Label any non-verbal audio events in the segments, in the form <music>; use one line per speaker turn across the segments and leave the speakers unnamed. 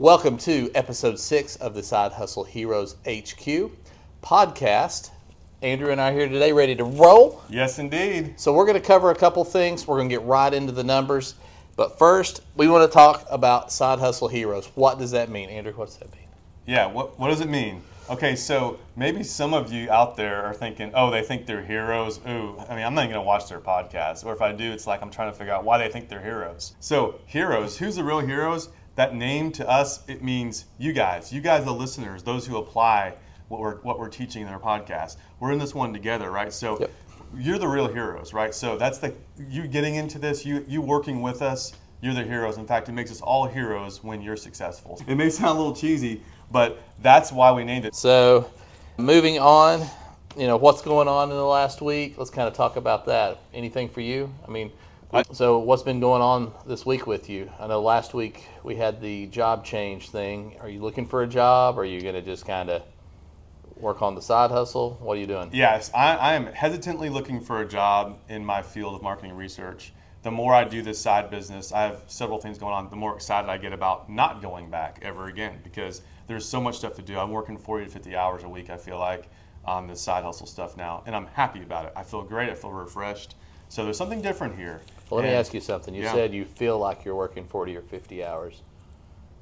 Welcome to episode six of the Side Hustle Heroes HQ podcast. Andrew and I are here today ready to roll.
Yes, indeed.
So, we're going to cover a couple things. We're going to get right into the numbers. But first, we want to talk about Side Hustle Heroes. What does that mean? Andrew, what does that mean?
Yeah, what, what does it mean? Okay, so maybe some of you out there are thinking, oh, they think they're heroes. Ooh, I mean, I'm not even gonna watch their podcast. Or if I do, it's like I'm trying to figure out why they think they're heroes. So, heroes, who's the real heroes? That name to us, it means you guys. You guys, the listeners, those who apply what we're, what we're teaching in our podcast. We're in this one together, right? So,
Yep.
you're the real heroes, right? So that's the you getting into this, you you working with us, you're the heroes. In fact, it makes us all heroes when you're successful. It may sound a little cheesy, but that's why we named it.
So, moving on, you know, what's going on in the last week? Let's kind of talk about that. Anything for you? I mean, so what's been going on this week with you? I know last week we had the job change thing. Are you looking for a job? Or are you going to just kind of work on the side hustle? What are you doing?
Yes, I, I am hesitantly looking for a job in my field of marketing research. The more I do this side business, I have several things going on. The more excited I get about not going back ever again because there's so much stuff to do. I'm working 40 to 50 hours a week. I feel like on this side hustle stuff now, and I'm happy about it. I feel great. I feel refreshed. So there's something different here.
Well, let me ask you something. You
Yeah.
said you feel like you're working 40 or 50 hours.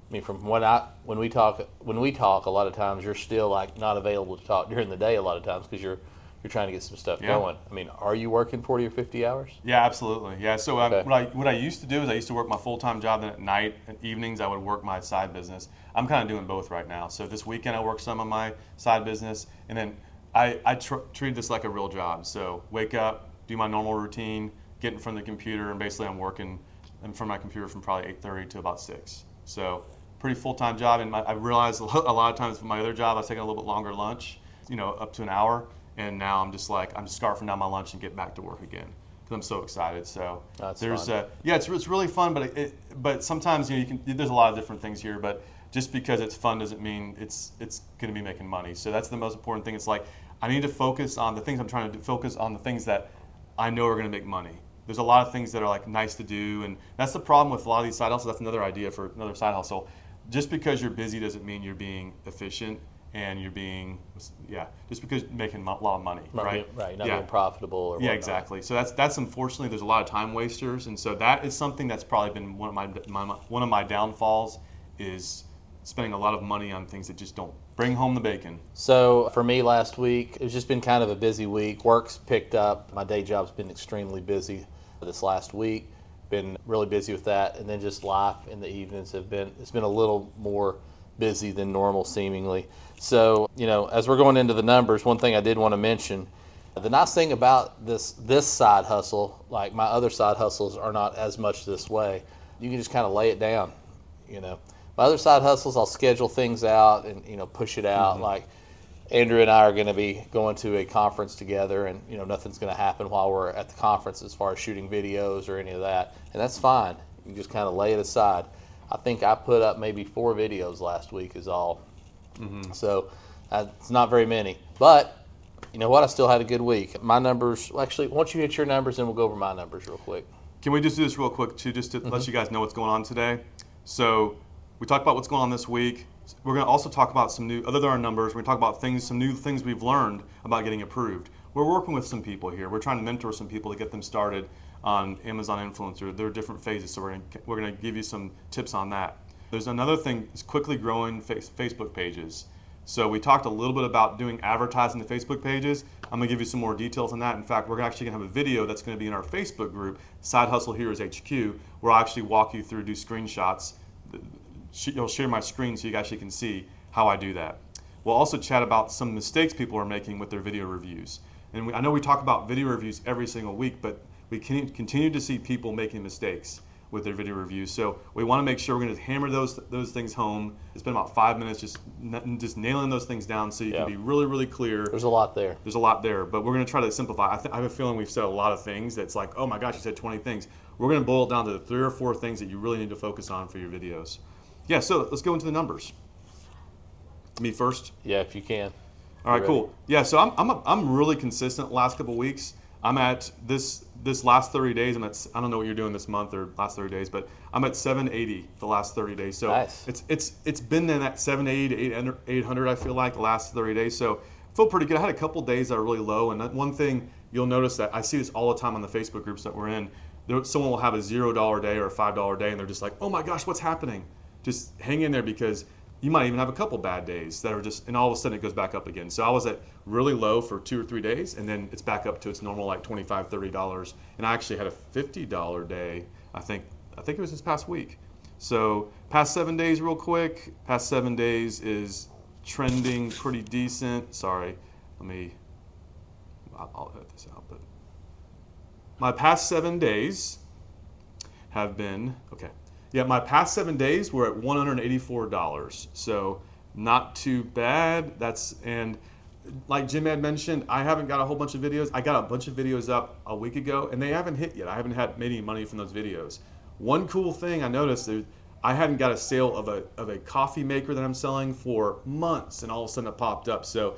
I mean, from when I when we talk when we talk, a lot of times you're still like not available to talk during the day. A lot of times because you're you're trying to get some stuff
Yeah.
going. I mean, are you working 40 or 50 hours?
Yeah, absolutely. Yeah. So
Okay.
what I what I used to do is I used to work my full time job, then at night and evenings I would work my side business. I'm kind of doing both right now. So this weekend I work some of my side business, and then I I tr- treat this like a real job. So wake up, do my normal routine, get in front of the computer, and basically I'm working in front of my computer from probably 8:30 to about six. So pretty full time job, and my, I realized <laughs> a lot of times with my other job I was taking a little bit longer lunch, you know, up to an hour. And now I'm just like I'm just scarfing down my lunch and get back to work again because I'm so excited. So
That's
there's
fun.
uh, yeah, it's, it's really fun, but it, it but sometimes you know you can there's a lot of different things here, but just because it's fun doesn't mean it's it's going to be making money. So that's the most important thing. It's like I need to focus on the things I'm trying to do, focus on the things that I know we're going to make money. There's a lot of things that are like nice to do, and that's the problem with a lot of these side hustles. That's another idea for another side hustle. Just because you're busy doesn't mean you're being efficient and you're being yeah. Just because you're making a lot of money,
Not
right?
being, right. Not
yeah.
being profitable or
Yeah,
whatnot.
exactly. So that's that's unfortunately there's a lot of time wasters, and so that is something that's probably been one of my, my one of my downfalls is spending a lot of money on things that just don't bring home the bacon.
So for me last week, it's just been kind of a busy week. Work's picked up. My day job's been extremely busy this last week. Been really busy with that, and then just life in the evenings have been. It's been a little more busy than normal, seemingly. So you know, as we're going into the numbers, one thing I did want to mention. The nice thing about this this side hustle, like my other side hustles, are not as much this way. You can just kind of lay it down, you know. My other side hustles, I'll schedule things out and you know push it out. Mm-hmm. Like Andrew and I are going to be going to a conference together, and you know nothing's going to happen while we're at the conference as far as shooting videos or any of that, and that's fine. You just kind of lay it aside. I think I put up maybe four videos last week, is all. Mm-hmm. So uh, it's not very many, but you know what? I still had a good week. My numbers, actually, once you hit your numbers, then we'll go over my numbers real quick.
Can we just do this real quick too, just to mm-hmm. let you guys know what's going on today? So we talked about what's going on this week. We're going to also talk about some new, other than our numbers, we're going to talk about things, some new things we've learned about getting approved. We're working with some people here. We're trying to mentor some people to get them started on Amazon Influencer. There are different phases, so we're going to, we're going to give you some tips on that. There's another thing: is quickly growing face, Facebook pages. So we talked a little bit about doing advertising to Facebook pages. I'm gonna give you some more details on that. In fact, we're actually gonna have a video that's gonna be in our Facebook group, Side Hustle Heroes HQ, where I'll actually walk you through, do screenshots. You'll share my screen so you actually can see how I do that. We'll also chat about some mistakes people are making with their video reviews. And we, I know we talk about video reviews every single week, but we can continue to see people making mistakes with their video reviews. So we want to make sure we're going to hammer those those things home. It's been about five minutes just just nailing those things down so you
Yeah.
can be really really clear.
There's a lot there.
There's a lot there, but we're going to try to simplify. I, th- I have a feeling we've said a lot of things that's like, oh my gosh, you said 20 things. We're going to boil it down to the three or four things that you really need to focus on for your videos. Yeah, so let's go into the numbers. Me first.
Yeah, if you can.
All right, cool. Yeah, so I'm, I'm, a, I'm really consistent the last couple weeks. I'm at this this last 30 days. I'm at I don't know what you're doing this month or last 30 days, but I'm at 780 the last 30 days. So
Nice.
it's it's it's been in that 780 to 800, 800 I feel like the last 30 days. So I feel pretty good. I had a couple days that are really low, and that one thing you'll notice that I see this all the time on the Facebook groups that we're in. There, someone will have a zero dollar day or a five dollar day, and they're just like, "Oh my gosh, what's happening?" Just hang in there because you might even have a couple bad days that are just, and all of a sudden it goes back up again. So I was at really low for two or three days, and then it's back up to its normal like 25 dollars. And I actually had a fifty dollar day. I think I think it was this past week. So past seven days, real quick. Past seven days is trending pretty decent. Sorry, let me. I'll edit this out, but my past seven days have been okay. Yeah, my past seven days were at one hundred eighty-four dollars. So not too bad. That's and like Jim had mentioned, I haven't got a whole bunch of videos. I got a bunch of videos up a week ago, and they haven't hit yet. I haven't had any money from those videos. One cool thing I noticed is I hadn't got a sale of a of a coffee maker that I'm selling for months, and all of a sudden it popped up. So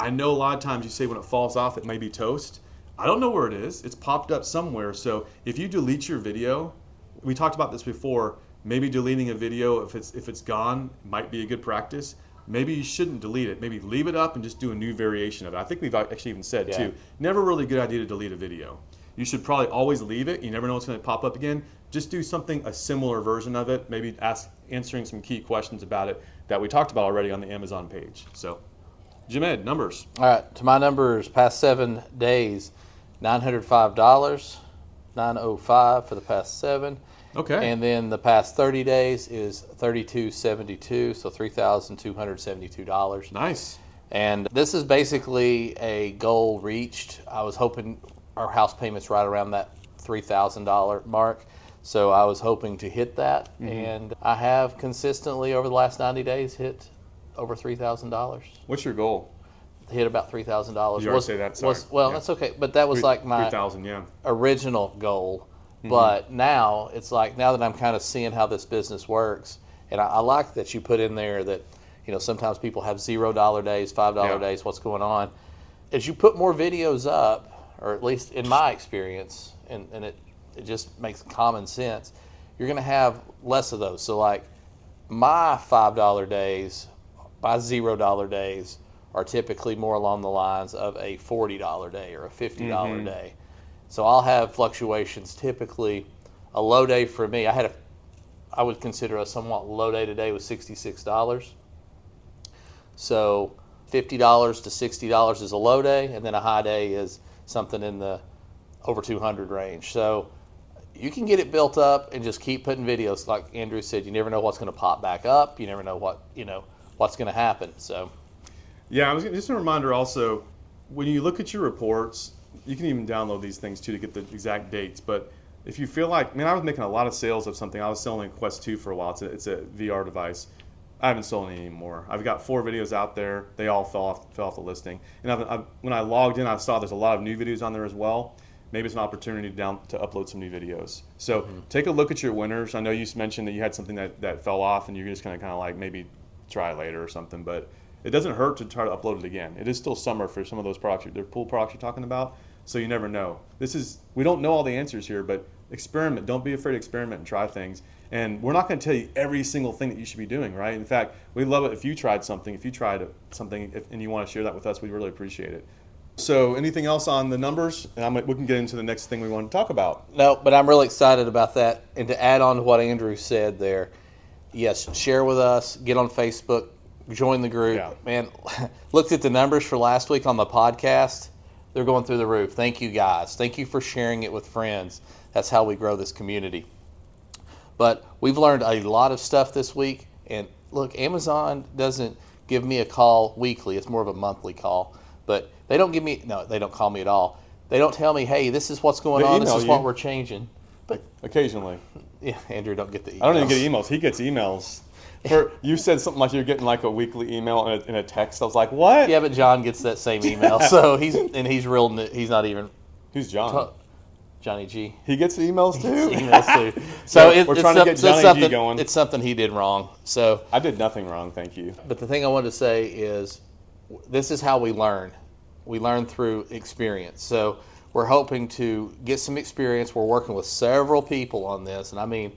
I know a lot of times you say when it falls off, it may be toast. I don't know where it is. It's popped up somewhere. So if you delete your video, we talked about this before. Maybe deleting a video if it's if it's gone might be a good practice. Maybe you shouldn't delete it. Maybe leave it up and just do a new variation of it. I think we've actually even said
Yeah.
too. Never really a good idea to delete a video. You should probably always leave it. You never know what's going to pop up again. Just do something a similar version of it. Maybe ask answering some key questions about it that we talked about already on the Amazon page. So, Jim Ed, numbers.
All right, to my numbers, past seven days, nine hundred five dollars, nine oh five for the past seven,
Okay.
and then the past thirty days is thirty two seventy two, so three thousand two hundred seventy two dollars.
nice.
And this is basically a goal reached. I was hoping our house payment's right around that three thousand dollar mark, so I was hoping to hit that, mm-hmm. and I have consistently over the last ninety days hit over three thousand dollars.
What's your goal?
Hit about three thousand dollars.
You already say that, sorry.
well,
Yeah.
that's okay, but that was like my
three thousand. Yeah.
original goal.
Mm-hmm.
But now it's like now that I'm kind of seeing how this business works, and I, I like that you put in there that you know sometimes people have zero dollar days, five dollar
Yeah.
days. What's going on? As you put more videos up, or at least in my experience, and, and it it just makes common sense. You're going to have less of those. So like my five dollar days, my zero dollar days are typically more along the lines of a forty dollar day or a fifty
Mm-hmm.
day. So I'll have fluctuations. Typically, a low day for me, I had a, I would consider a somewhat low day today was sixty six dollars. So fifty dollars to sixty dollars is a low day, and then a high day is something in the over two hundred range. So you can get it built up and just keep putting videos. Like Andrew said, you never know what's going to pop back up. You never know what you know what's going to happen. So
Yeah, I was just a reminder also when you look at your reports, you can even download these things too to get the exact dates. But if you feel like, man, I was making a lot of sales of something. I was selling a Quest 2 for a while. It's a, it's a VR device. I haven't sold any anymore. I've got four videos out there. They all fell off fell off the listing. And I've, I've, when I logged in, I saw there's a lot of new videos on there as well. Maybe it's an opportunity to down to upload some new videos. So mm-hmm. take a look at your winners. I know you mentioned that you had something that, that fell off, and you're just gonna kind of like maybe try later or something. But it doesn't hurt to try to upload it again. It is still summer for some of those products. They're pool products you're talking about, so you never know. This is we don't know all the answers here, but experiment. Don't be afraid to experiment and try things. And we're not going to tell you every single thing that you should be doing, right? In fact, we'd love it if you tried something. If you tried something if, and you want to share that with us, we'd really appreciate it. So, anything else on the numbers? And I'm, we can get into the next thing we want to talk about.
No, but I'm really excited about that. And to add on to what Andrew said there, yes, share with us, get on Facebook, join the group.
Yeah.
Man, <laughs> looked at the numbers for last week on the podcast. They're going through the roof. Thank you guys. Thank you for sharing it with friends. That's how we grow this community. But we've learned a lot of stuff this week. And look, Amazon doesn't give me a call weekly, it's more of a monthly call. But they don't give me, no, they don't call me at all. They don't tell me, hey, this is what's going
They
on, this is what we're changing. But
Occasionally,
yeah, Andrew don't get the emails.
I don't even get emails. He gets emails. For, you said something like you're getting like a weekly email and a, and a text. I was like, what?
Yeah, but John gets that same email, <laughs> so he's and he's real. He's not even
Who's John?
Johnny G.
He gets emails too. <laughs>
emails too. So it,
we're
it's
trying to get
it's
Johnny G
something,
going.
It's something he did wrong. So,
I did nothing wrong, thank you.
but the thing I wanted to say is, this is how we learn. We learn through experience. So we're hoping to get some experience. We're working with several people on this, and I mean,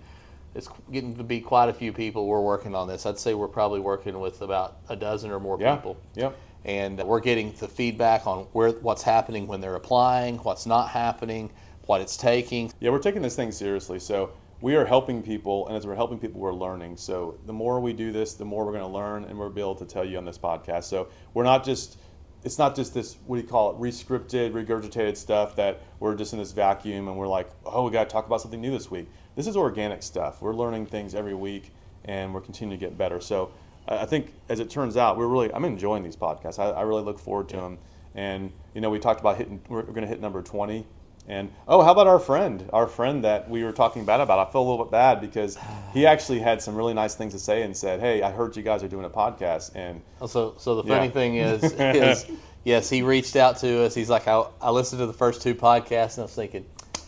it's getting to be quite a few people we're working on this. I'd say we're probably working with about a dozen or more
Yeah.
people.
Yep.
And we're getting the feedback on where what's happening when they're applying, what's not happening, what it's taking.
Yeah, we're taking this thing seriously. So we are helping people, and as we're helping people, we're learning. So the more we do this, the more we're going to learn, and we'll be able to tell you on this podcast. So we're not just, it's not just this, what do you call it, rescripted, regurgitated stuff that we're just in this vacuum and we're like, oh, we got to talk about something new this week. This is organic stuff. We're learning things every week, and we're continuing to get better. So I think, as it turns out, we're really, I'm enjoying these podcasts. I, I really look forward to them. And you know, we talked about hitting, we're, we're going to hit number 20. And oh, how about our friend? Our friend that we were talking bad about. I feel a little bit bad because he actually had some really nice things to say and said, "Hey, I heard you guys are doing a podcast." And oh,
So, so the funny
Yeah.
thing is, <laughs> is yes, he reached out to us. He's like, I, I listened to the first two podcasts, and I was thinking, I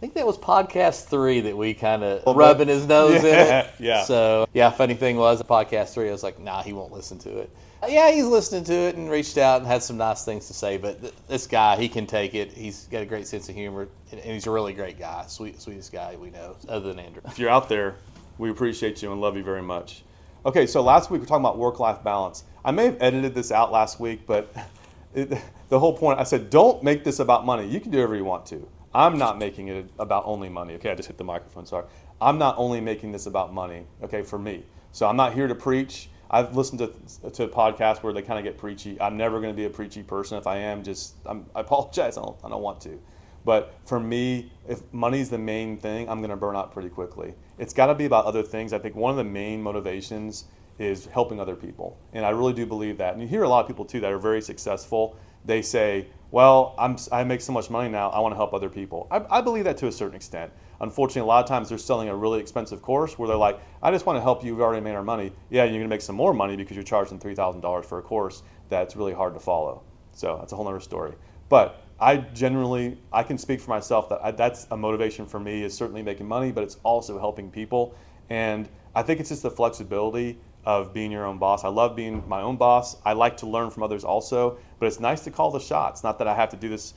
think that was podcast three that we kind of rubbing his nose in
Yeah,
it. <laughs>
yeah.
So, yeah, funny thing was, podcast three, I was like, nah, he won't listen to it. Yeah, he's listening to it and reached out and had some nice things to say. But th- this guy, he can take it. He's got a great sense of humor, and, and he's a really great guy, sweet, sweetest guy we know, other than Andrew.
if you're out there, we appreciate you and love you very much. Okay, so last week we were talking about work-life balance. I may have edited this out last week, but <laughs> it, the whole point, I said, don't make this about money. You can do whatever you want to. I'm not making it about only money. Okay, I just hit the microphone. Sorry. I'm not only making this about money. Okay, for me. So I'm not here to preach. I've listened to to podcasts where they kind of get preachy. I'm never going to be a preachy person. If I am, just I'm, I apologize. I don't, I don't want to. But for me, if money's the main thing, I'm going to burn out pretty quickly. It's got to be about other things. I think one of the main motivations is helping other people. And I really do believe that. And you hear a lot of people too that are very successful. They say, well, I'm, I make so much money now, I want to help other people. I, I believe that to a certain extent. Unfortunately, a lot of times they're selling a really expensive course where they're like, I just want to help you. We've already made our money. Yeah, you're going to make some more money because you're charging $3,000 for a course that's really hard to follow. So that's a whole other story. But I generally, I can speak for myself that I, that's a motivation for me is certainly making money, but it's also helping people. And I think it's just the flexibility of being your own boss. I love being my own boss. I like to learn from others also, but it's nice to call the shots. Not that I have to do this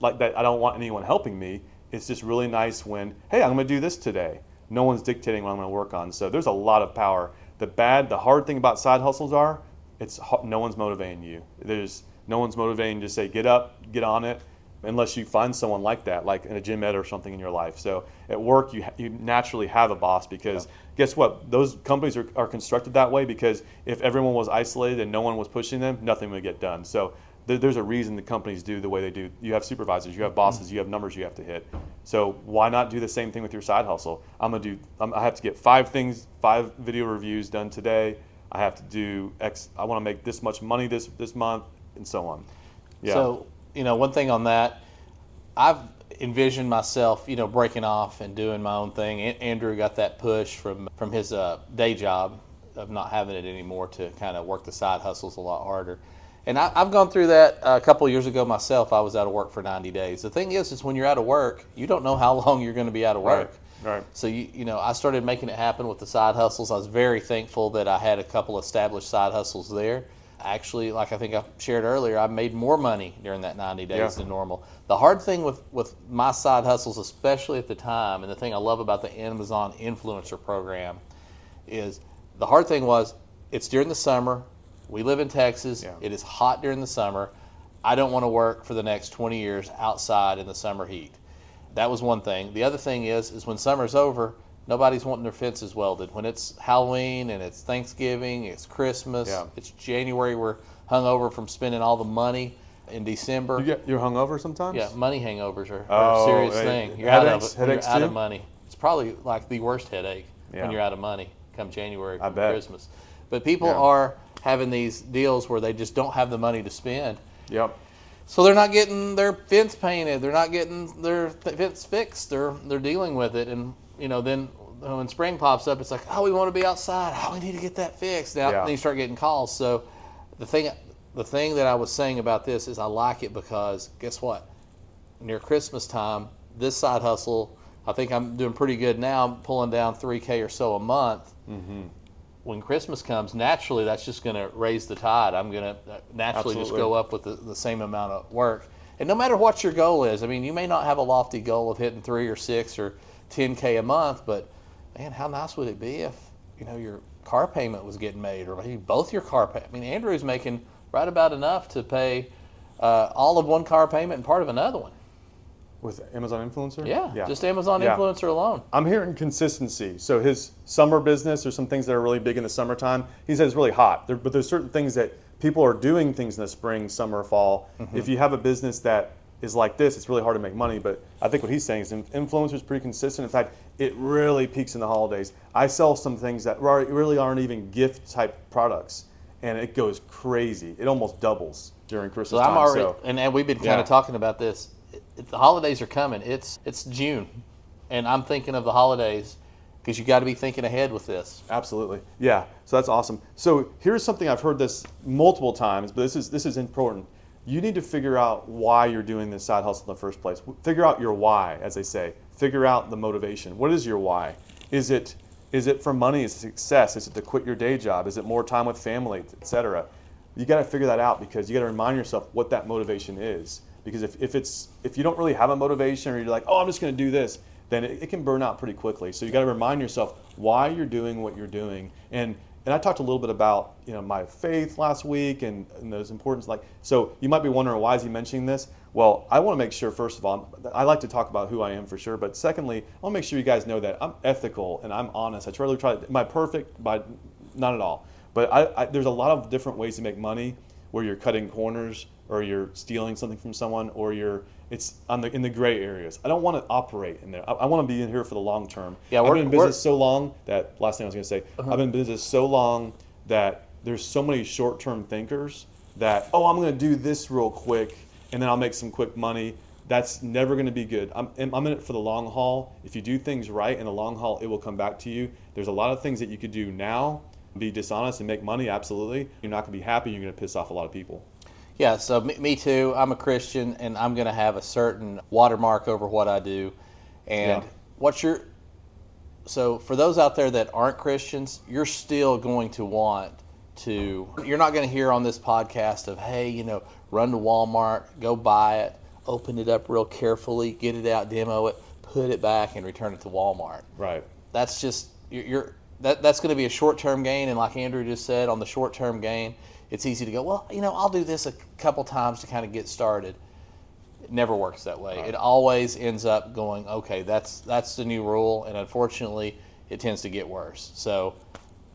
like that. I don't want anyone helping me. It's just really nice when, hey, I'm going to do this today. No one's dictating what I'm going to work on. So there's a lot of power. The bad, the hard thing about side hustles are, it's no one's motivating you. There's no one's motivating you to say get up, get on it, unless you find someone like that, like in a Jim Ed or something in your life. So at work, you you naturally have a boss because guess what? Those companies are, are constructed that way because if everyone was isolated and no one was pushing them, nothing would get done. So there, there's a reason the companies do the way they do. You have supervisors, you have bosses, you have numbers you have to hit. So why not do the same thing with your side hustle? I'm gonna do. I'm, I have to get five things, five video reviews done today. I have to do X. I want to make this much money this this month, and so on. Yeah.
So, you know, one thing on that, I've envisioned myself, you know, breaking off and doing my own thing. Andrew got that push from from his uh, day job of not having it anymore to kind of work the side hustles a lot harder. And I, I've gone through that uh, a couple of years ago myself. I was out of work for 90 days. The thing is, is when you're out of work, you don't know how <laughs> long you're going to be out of work.
Right. Right.
So you you know, I started making it happen with the side hustles. I was very thankful that I had a couple established side hustles there. Actually, like I think I shared earlier, I made more money during that 90 days
Yeah.
than normal. The hard thing with with my side hustles, especially at the time, and the thing I love about the Amazon influencer program is the hard thing was it's during the summer. We live in Texas.
Yeah.
It is hot during the summer. I don't want to work for the next 20 years outside in the summer heat. That was one thing. The other thing is, is when summer's over, nobody's wanting their fences welded. When it's Halloween and it's Thanksgiving, it's Christmas,
Yeah.
it's January, we're hungover from spending all the money in December.
You get you're hungover sometimes.
yeah, money hangovers are, are
Oh,
a serious thing. You're out of
headaches-
it you're
headaches
out
too?
of money. It's probably like the worst headache
Yeah.
when you're out of money come January
I bet.
Christmas. But people
Yeah.
are having these deals where they just don't have the money to spend.
Yep.
So they're not getting their fence painted. They're not getting their th- fence fixed. They're they're dealing with it, and you know then when spring pops up, it's like, oh, we want to be outside. Oh, we need to get that fixed. Now
Yeah.
then you start getting calls. So the thing the thing that I was saying about this is I like it because guess what? Near Christmas time, this side hustle, I think I'm doing pretty good now. I'm pulling down 3K or so a month mm-hmm. When Christmas comes, naturally that's just going to raise the tide. I'm going to naturally just go up with the, the same amount of work. And no matter what your goal is, I mean, you may not have a lofty goal of hitting three or six or 10K a month, but man, how nice would it be if, you know, your car payment was getting made or maybe both your car pay. I mean, Andrew's making right about enough to pay uh, all of one car payment and part of another one.
With Amazon influencer?
Yeah, just Amazon
Yeah.
influencer alone.
I'm hearing consistency. So his summer business, there's some things that are really big in the summertime. He says it's really hot, there, but there's certain things that people are doing things in the spring, summer, fall. Mm-hmm. If you have a business that is like this, it's really hard to make money. But I think what he's saying is in- influencers pretty consistent. In fact, it really peaks in the holidays. I sell some things that really aren't even gift type products, and it goes crazy. It almost doubles during Christmas
So I'm
time.
already,
so
and, and we've been kind
Yeah.
of talking about this. The holidays are coming. It's it's June, and I'm thinking of the holidays because you got to be thinking ahead with this.
Absolutely. Yeah. So that's awesome. So here's something I've heard this multiple times, but this is this is important. You need to figure out why you're doing this side hustle in the first place. Figure out your why, as they say. Figure out the motivation. What is your why? Is it is it for money? Is it success? Is it to quit your day job? Is it more time with family, etc.? You got to figure that out because you got to remind yourself what that motivation is. Because if, if it's if you don't really have a motivation or you're like, oh, I'm just going to do this, then it, it can burn out pretty quickly. So you got to remind yourself why you're doing what you're doing. And and I talked a little bit about you know my faith last week and, and those importance. Like so, you might be wondering why is he mentioning this? Well, I want to make sure first of all, I like to talk about who I am for sure. But secondly, I want to make sure you guys know that I'm ethical and I'm honest. I try to try. Am I perfect? By not at all. But I, I, there's a lot of different ways to make money where you're cutting corners or you're stealing something from someone or you're it's on the in the gray areas. I don't want to operate in there. I, I want to be in here for the long term.
Yeah,
I've been in
Uh-huh.
business so long that last thing I was going to say. I've been in business so long that there's so many short-term thinkers that oh I'm going to do this real quick and then I'll make some quick money. That's never going to be good. I'm, I'm in it for the long haul. If you do things right in the long haul, it will come back to you. There's a lot of things that you could do now, be dishonest and make money. Absolutely, you're not going to be happy. You're going to piss off a lot of people.
Yeah, so me, me too. I'm a Christian, and I'm going to have a certain watermark over what I do. And
Yeah.
what's your so for those out there that aren't Christians, you're still going to want to. You're not going to hear on this podcast of hey, you know, run to Walmart, go buy it, open it up real carefully, get it out, demo it, put it back, and return it to Walmart
Right.
that's just you're, you're that, that's going to be a short-term gain and like andrew just said on the short-term gain it's easy to go well you know i'll do this a couple times to kind of get started it never works that way it always ends up going okay that's that's the new rule and unfortunately it tends to get worse so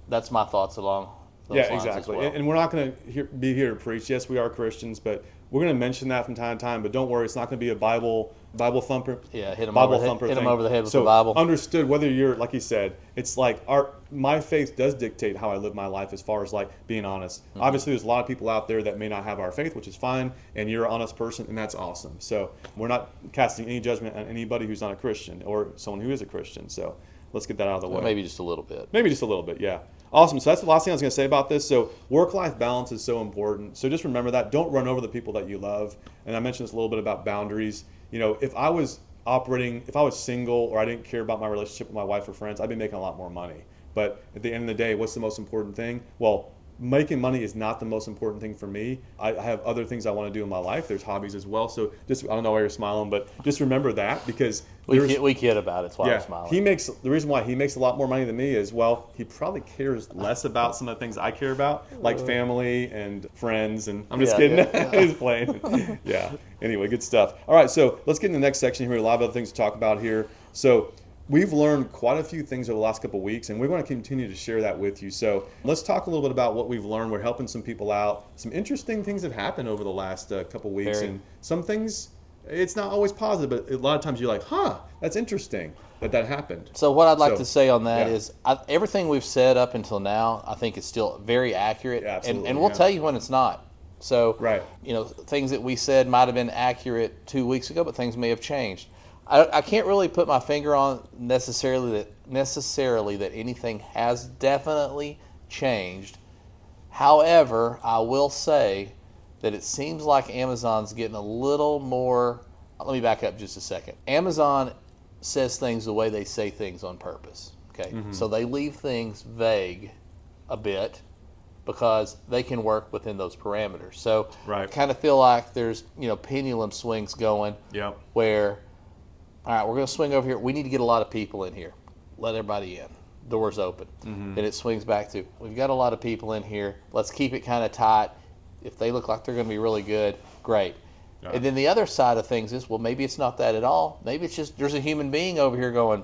that's my thoughts along those
yeah, exactly.
well.
And, and we're not going to be here to preach. Yes, we are Christians, but we're going to mention that from time to time. But don't worry, it's not going to be a Bible Bible thumper.
Yeah, hit 'em
Bible
over the head-
thumper.
hit 'em
thing.
over the head with
so
the Bible.
Understood. Whether you're like you said, it's like our my faith does dictate how I live my life as far as like being honest.
Mm-hmm.
Obviously, there's a lot of people out there that may not have our faith, which is fine, and you're an honest person, and that's awesome. So we're not casting any judgment on anybody who's not a Christian or someone who is a Christian. So let's get that out of the way.
maybe just a little bit
Maybe just a little bit, yeah. Awesome. So that's the last thing I was going to say about this. So work-life balance is so important. So just remember that. Don't run over the people that you love. And I mentioned this a little bit about boundaries. You know, if I was operating, if I was single or I didn't care about my relationship with my wife or friends, I'd be making a lot more money. But at the end of the day, what's the most important thing? Well, making money is not the most important thing for me. I, I have other things I want to do in my life. There's hobbies as well. So just I don't know why you're smiling, but just remember that because
we kid, we kid about it that's why i'm smiling
he makes the reason why he makes a lot more money than me is well, he probably cares less about some of the things I care about, like uh. family and friends. And I'm just
Yeah,
kidding,
yeah, <laughs>
he's playing. yeah. Anyway, good stuff. All right, so let's get in the next section here. We have a lot of other things to talk about here. So we've learned quite a few things over the last couple of weeks, and we're going to continue to share that with you. So let's talk a little bit about what we've learned. We're helping some people out. Some interesting things have happened over the last uh, couple of weeks,
Very.
and some things. It's not always positive, but a lot of times you're like, "Huh, that's interesting that that happened."
So what I'd like
So,
to say on that
yeah.
is, I, everything we've said up until now, I think is still very accurate,
Yeah,
and, and we'll
yeah.
tell you when it's not. So,
Right.
you know, things that we said might have been accurate two weeks ago, but things may have changed. I, I can't really put my finger on necessarily that necessarily that anything has definitely changed. However, I will say that it seems like Amazon's getting a little more. Let me back up just a second. Amazon says things the way they say things on purpose. Okay, mm-hmm. so they leave things vague a bit because they can work within those parameters. So
Right.
I kind of feel like there's you know pendulum swings going
Yep.
where all right, we're going to swing over here. We need to get a lot of people in here. Let everybody in. Doors open.
Mm-hmm.
Then it swings back to we've got a lot of people in here. Let's keep it kind of tight. If they look like they're going to be really good, great.
Yeah.
And then the other side of things is, well, maybe it's not that at all. Maybe it's just there's a human being over here going,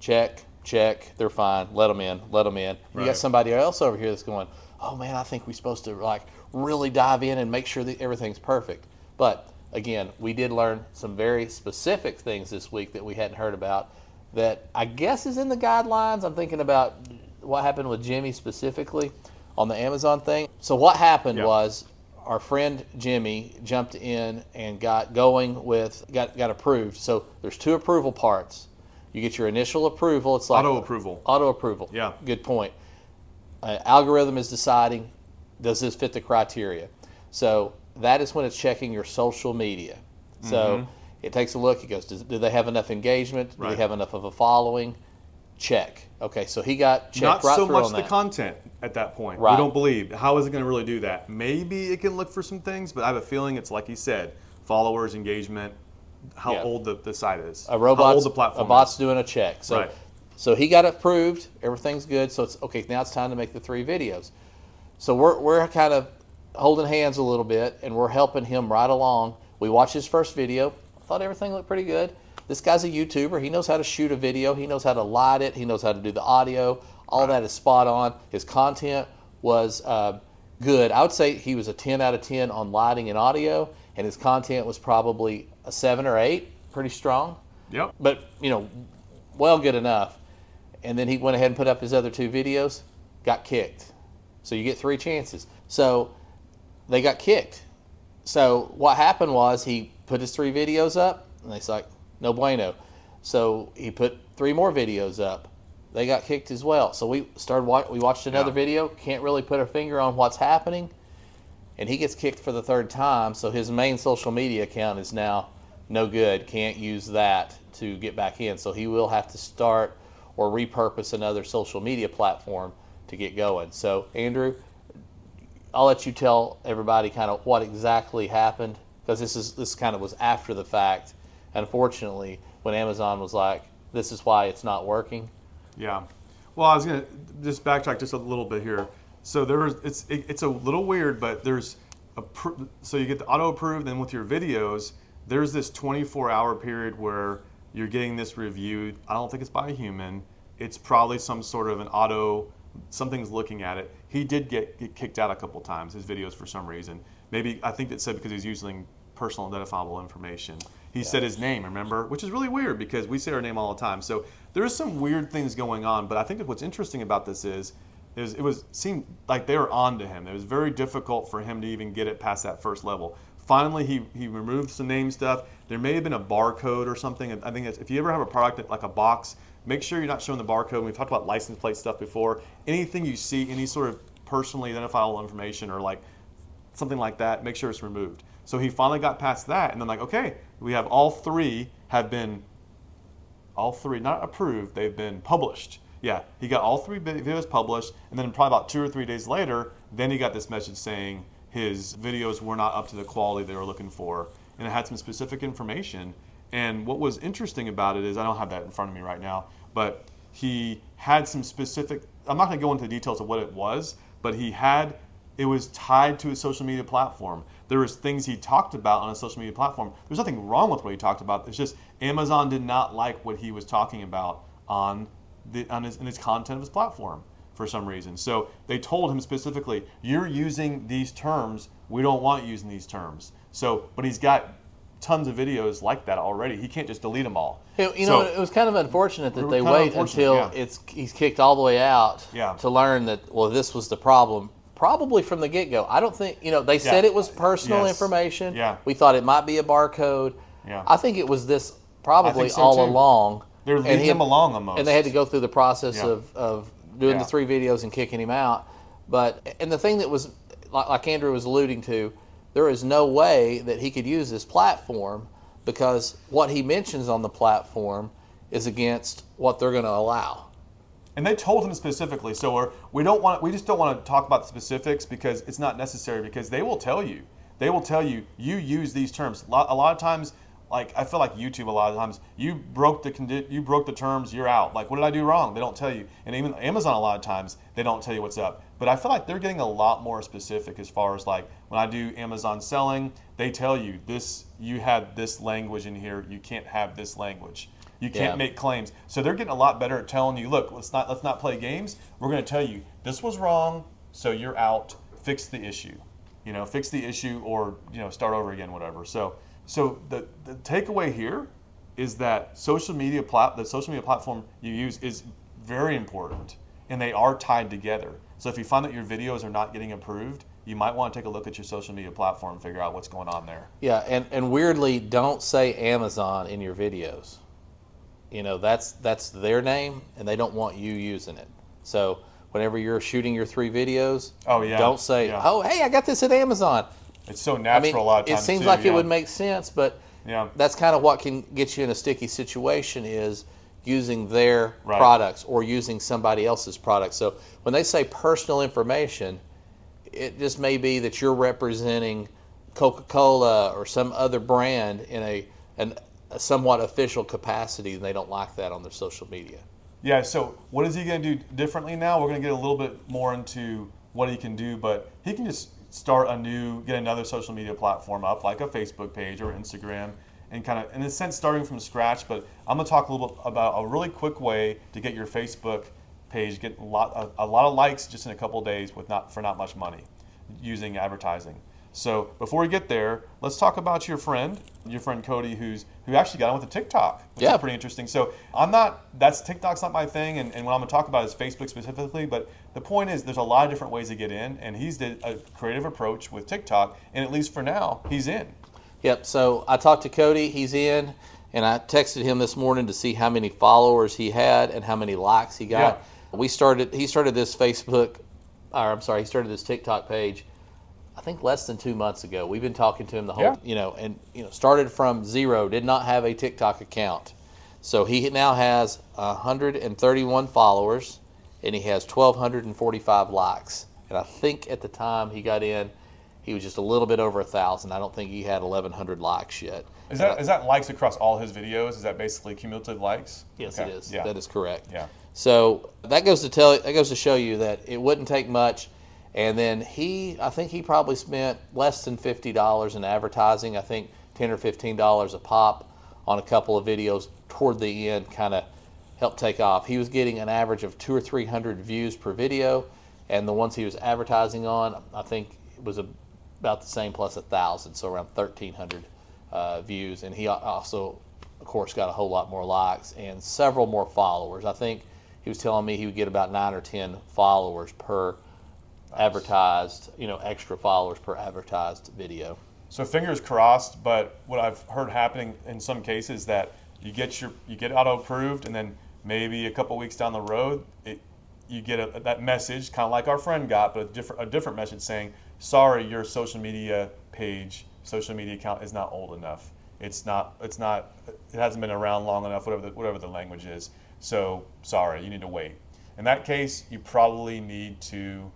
check, check, they're fine. Let them in, let them in. You got somebody else over here that's going, oh man, I think we're supposed to like really dive in and make sure that everything's perfect. But again, we did learn some very specific things this week that we hadn't heard about that I guess is in the guidelines. I'm thinking about what happened with Jimmy specifically on the Amazon thing. So what happened was our friend Jimmy jumped in and got going with got got approved. So there's two approval parts. You get your initial approval. It's like
Auto approval.
Auto approval.
Yeah.
Good point. Uh, algorithm is deciding does this fit the criteria. So that is when it's checking your social media. So it takes a look. It goes, does, do they have enough engagement? Do
Mm-hmm.
They have enough of a following? Check. Okay, so he got checked
Not
right
so much the content at that point.
Right.
We don't believe. How is it going to really do that? Maybe it can look for some things, but I have a feeling it's like he said, followers, engagement, how
Yeah.
old the, the site is,
a robot,
how old the platform
a bot's
is.
doing a check. So,
Right.
so he got approved. Everything's good. So it's okay. Now it's time to make the three videos. So we're we're kind of holding hands a little bit, and we're helping him right along. We watched his first video. I thought everything looked pretty good. This guy's a YouTuber. He knows how to shoot a video. He knows how to light it. He knows how to do the audio. All that is spot on. His content was uh, good. I would say he was a 10 out of 10 on lighting and audio, and his content was probably a seven or eight. Pretty strong
Yep.
but you know, well good enough. And then he went ahead and put up his other two videos, got kicked. So you get three chances. So they got kicked. So what happened was he put his three videos up, and they like, no bueno. So he put three more videos up. They got kicked as well. So we started. We watched another
Yeah.
video. Can't really put our finger on what's happening, and he gets kicked for the third time. So his main social media account is now no good. Can't use that to get back in. So he will have to start or repurpose another social media platform to get going. So Andrew, I'll let you tell everybody kind of what exactly happened because this is this kind of was after the fact. Unfortunately, when Amazon was like, "This is why it's not working."
Yeah. Well, I was gonna just backtrack just a little bit here. So there was it's it, it's a little weird, but there's a pr- so you get the auto approved, then with your videos, there's this 24 hour period where you're getting this reviewed. I don't think it's by a human. It's probably some sort of an auto. Something's looking at it. He did get, get kicked out a couple times. His videos for some reason. Maybe I think that said because he's using personal identifiable information. He said his name, remember, which is really weird because we say our name all the time. So there's some weird things going on. But I think that what's interesting about this is, is it was seemed like they were on to him. It was very difficult for him to even get it past that first level. Finally, he, he removed some name stuff. There may have been a barcode or something. I think if you ever have a product that, like a box, make sure you're not showing the barcode. We've talked about license plate stuff before. Anything you see, any sort of personally identifiable information or like something like that, make sure it's removed. So he finally got past that, and then like, okay, we have all three have been, all three not approved, they've been published. Yeah, he got all three videos published, and then probably about two or three days later, then he got this message saying his videos were not up to the quality they were looking for, and it had some specific information. And what was interesting about it is I don't have that in front of me right now, but he had some specific. I'm not going to go into the details of what it was, but he had it was tied to a social media platform. There was things he talked about on a social media platform. There's nothing wrong with what he talked about. It's just Amazon did not like what he was talking about on the on his in his content of his platform for some reason. So they told him specifically, "You're using these terms. We don't want you using these terms." So, but he's got tons of videos like that already. He can't just delete them all.
You you know, it was kind of unfortunate that they wait until
yeah.
it's he's kicked all the way out
Yeah.
to learn that well this was the problem probably from the get go. I don't think you know they said it was personal
Yes.
information.
Yeah.
We thought it might be a barcode.
Yeah.
I think it was this probably
so,
all
too.
along.
They're
And
leading
he-
him along almost.
And they had to go through the process
Yeah.
of, of doing
Yeah.
the three videos and kicking him out. But and the thing that was like, like Andrew was alluding to, there is no way that he could use this platform because what he mentions on the platform is against what they're going to allow.
and they told him specifically. So we're, don't want we just don't want to talk about the specifics because it's not necessary because they will tell you. They will tell you you use these terms. A lot, a lot of times like I feel like YouTube a lot of times you broke the you broke the terms you're out like what did I do wrong they don't tell you and even Amazon a lot of times they don't tell you what's up but I feel like they're getting a lot more specific as far as like when I do Amazon selling they tell you this you had this language in here. You can't have this language. You can't
Yeah.
make claims. So they're getting a lot better at telling you look let's not let's not play games. We're going to tell you this was wrong so you're out. Fix the issue. You know fix the issue or you know start over again whatever. So so the, the takeaway here is that social media plat the social media platform you use is very important and they are tied together so if you find that your videos are not getting approved you might want to take a look at your social media platform and figure out what's going on there
Yeah, and, and weirdly, don't say Amazon in your videos. You know, that's that's their name, and they don't want you using it. So whenever you're shooting your three videos,
Oh, yeah,
don't say,
yeah.
"Oh, hey, I got this at Amazon."
it's so natural I
mean,
a lot of times.
it seems
too,
like
yeah.
it would make sense, but
Yeah.
that's kind of what can get you in a sticky situation is using their
Right.
products or using somebody else's products. So when they say personal information, it just may be that you're representing Coca-Cola or some other brand in a, an, a somewhat official capacity, and they don't like that on their social media.
Yeah, so what is he going to do differently now? We're going to get a little bit more into what he can do, but he can just start a new, get another social media platform up, like a Facebook page or Instagram, and kind of, in a sense, starting from scratch. But I'm going to talk a little bit about a really quick way to get your Facebook page get a lot, a, a lot of likes just in a couple days with not for not much money, using advertising. So before we get there, let's talk about your friend, your friend Cody, who's who actually got on with the TikTok, which
Yeah.
is pretty interesting. So I'm not that's TikTok's not my thing, and, and what I'm gonna talk about is Facebook specifically. But the point is, there's a lot of different ways to get in, and he's did a creative approach with TikTok, and at least for now, he's in.
Yep. So I talked to Cody. He's in, and I texted him this morning to see how many followers he had and how many likes he got. We started. He started this Facebook, or I'm sorry, he started this TikTok page. I think less than two months ago. We've been talking to him the whole,
Yeah.
you know, and you know, started from zero. Did not have a TikTok account, so he now has 131 followers, and he has 1,245 likes. And I think at the time he got in, he was just a little bit over a thousand. I don't think he had 1,100 likes yet.
Is that uh, is that likes across all his videos? Is that basically cumulative likes?
Yes,
Okay.
it is.
Yeah.
That is correct.
Yeah.
So that goes to tell that goes to show you that it wouldn't take much. And then he, I think he probably spent less than fifty dollars in advertising. I think ten or fifteen dollars a pop on a couple of videos toward the end, kind of helped take off. He was getting an average of two or three hundred views per video, and the ones he was advertising on, I think it was a, about the same plus a thousand, so around thirteen hundred uh, views. And he also, of course, got a whole lot more likes and several more followers. I think he was telling me he would get about nine or ten followers per advertised, you know, extra followers per advertised video.
So fingers crossed, but what I've heard happening in some cases that you get your you get auto approved, and then maybe a couple weeks down the road, it, you get a, that message, kind of like our friend got, but a different a different message saying, "Sorry, your social media page, social media account is not old enough. It's not it's not it hasn't been around long enough. Whatever the, whatever the language is. So sorry, you need to wait." In that case, you probably need to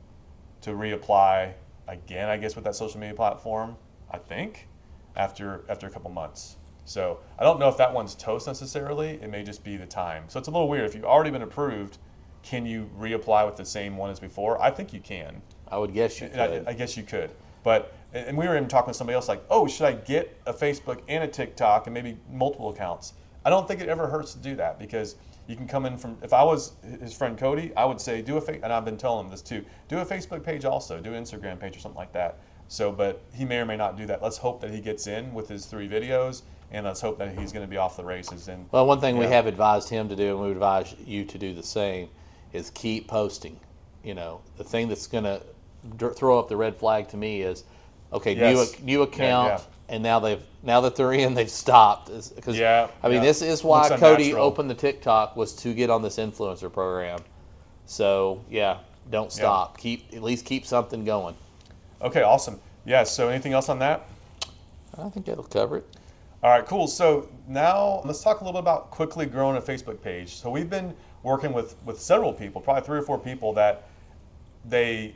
to reapply again, I guess, with that social media platform. I think after after a couple months. So I don't know if that one's toast necessarily. It may just be the time. So it's a little weird. If you've already been approved, can you reapply with the same one as before? I think you can.
I would guess you
I,
could.
I guess you could. But and we were even talking to somebody else like, oh, should I get a Facebook and a TikTok and maybe multiple accounts? I don't think it ever hurts to do that because you can come in from. If I was his friend Cody, I would say do a and I've been telling him this too. Do a Facebook page also. Do an Instagram page or something like that. So, but he may or may not do that. Let's hope that he gets in with his three videos, and let's hope that he's going to be off the races. And
Well, one thing we have advised him to do, and we advise you to do the same, is keep posting. You know, the thing that's going to throw up the red flag to me is, okay,
Yes.
new new account,
yeah.
and now they've now that they're in, they've stopped. Because
Yeah,
I mean,
yeah.
this is why
Looks
Cody
unnatural.
opened the TikTok was to get on this influencer program. So yeah, don't stop. Keep at least keep something going.
okay, awesome. Yeah. So, anything else on that?
I think that'll cover it.
All right, cool. So now let's talk a little bit about quickly growing a Facebook page. So we've been working with with several people, probably three or four people that they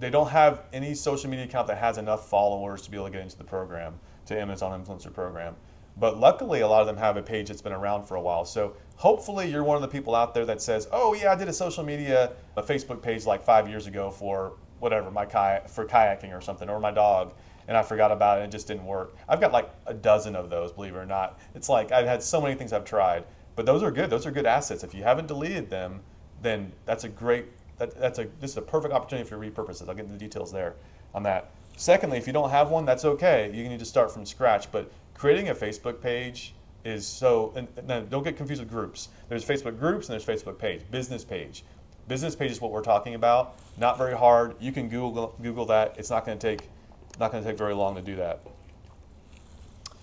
they don't have any social media account that has enough followers to be able to get into the program, to Amazon Influencer Program. But luckily, a lot of them have a page that's been around for a while. So hopefully, you're one of the people out there that says, "Oh yeah, I did a social media, a Facebook page like five years ago for whatever my kayak for kayaking or something, or my dog." And I forgot about it and it just didn't work. I've got like a dozen of those, believe it or not. It's like I've had so many things I've tried, but those are good. Those are good assets. If you haven't deleted them, then that's a great that, that's a this is a perfect opportunity for repurposes. I'll get into the details there on that. Secondly, if you don't have one, that's okay. You need to start from scratch. But creating a Facebook page is so and, and don't get confused with groups. There's Facebook groups and there's Facebook page, business page. Business page is what we're talking about. Not very hard. You can Google Google that. It's not going to take not going to take very long to do that.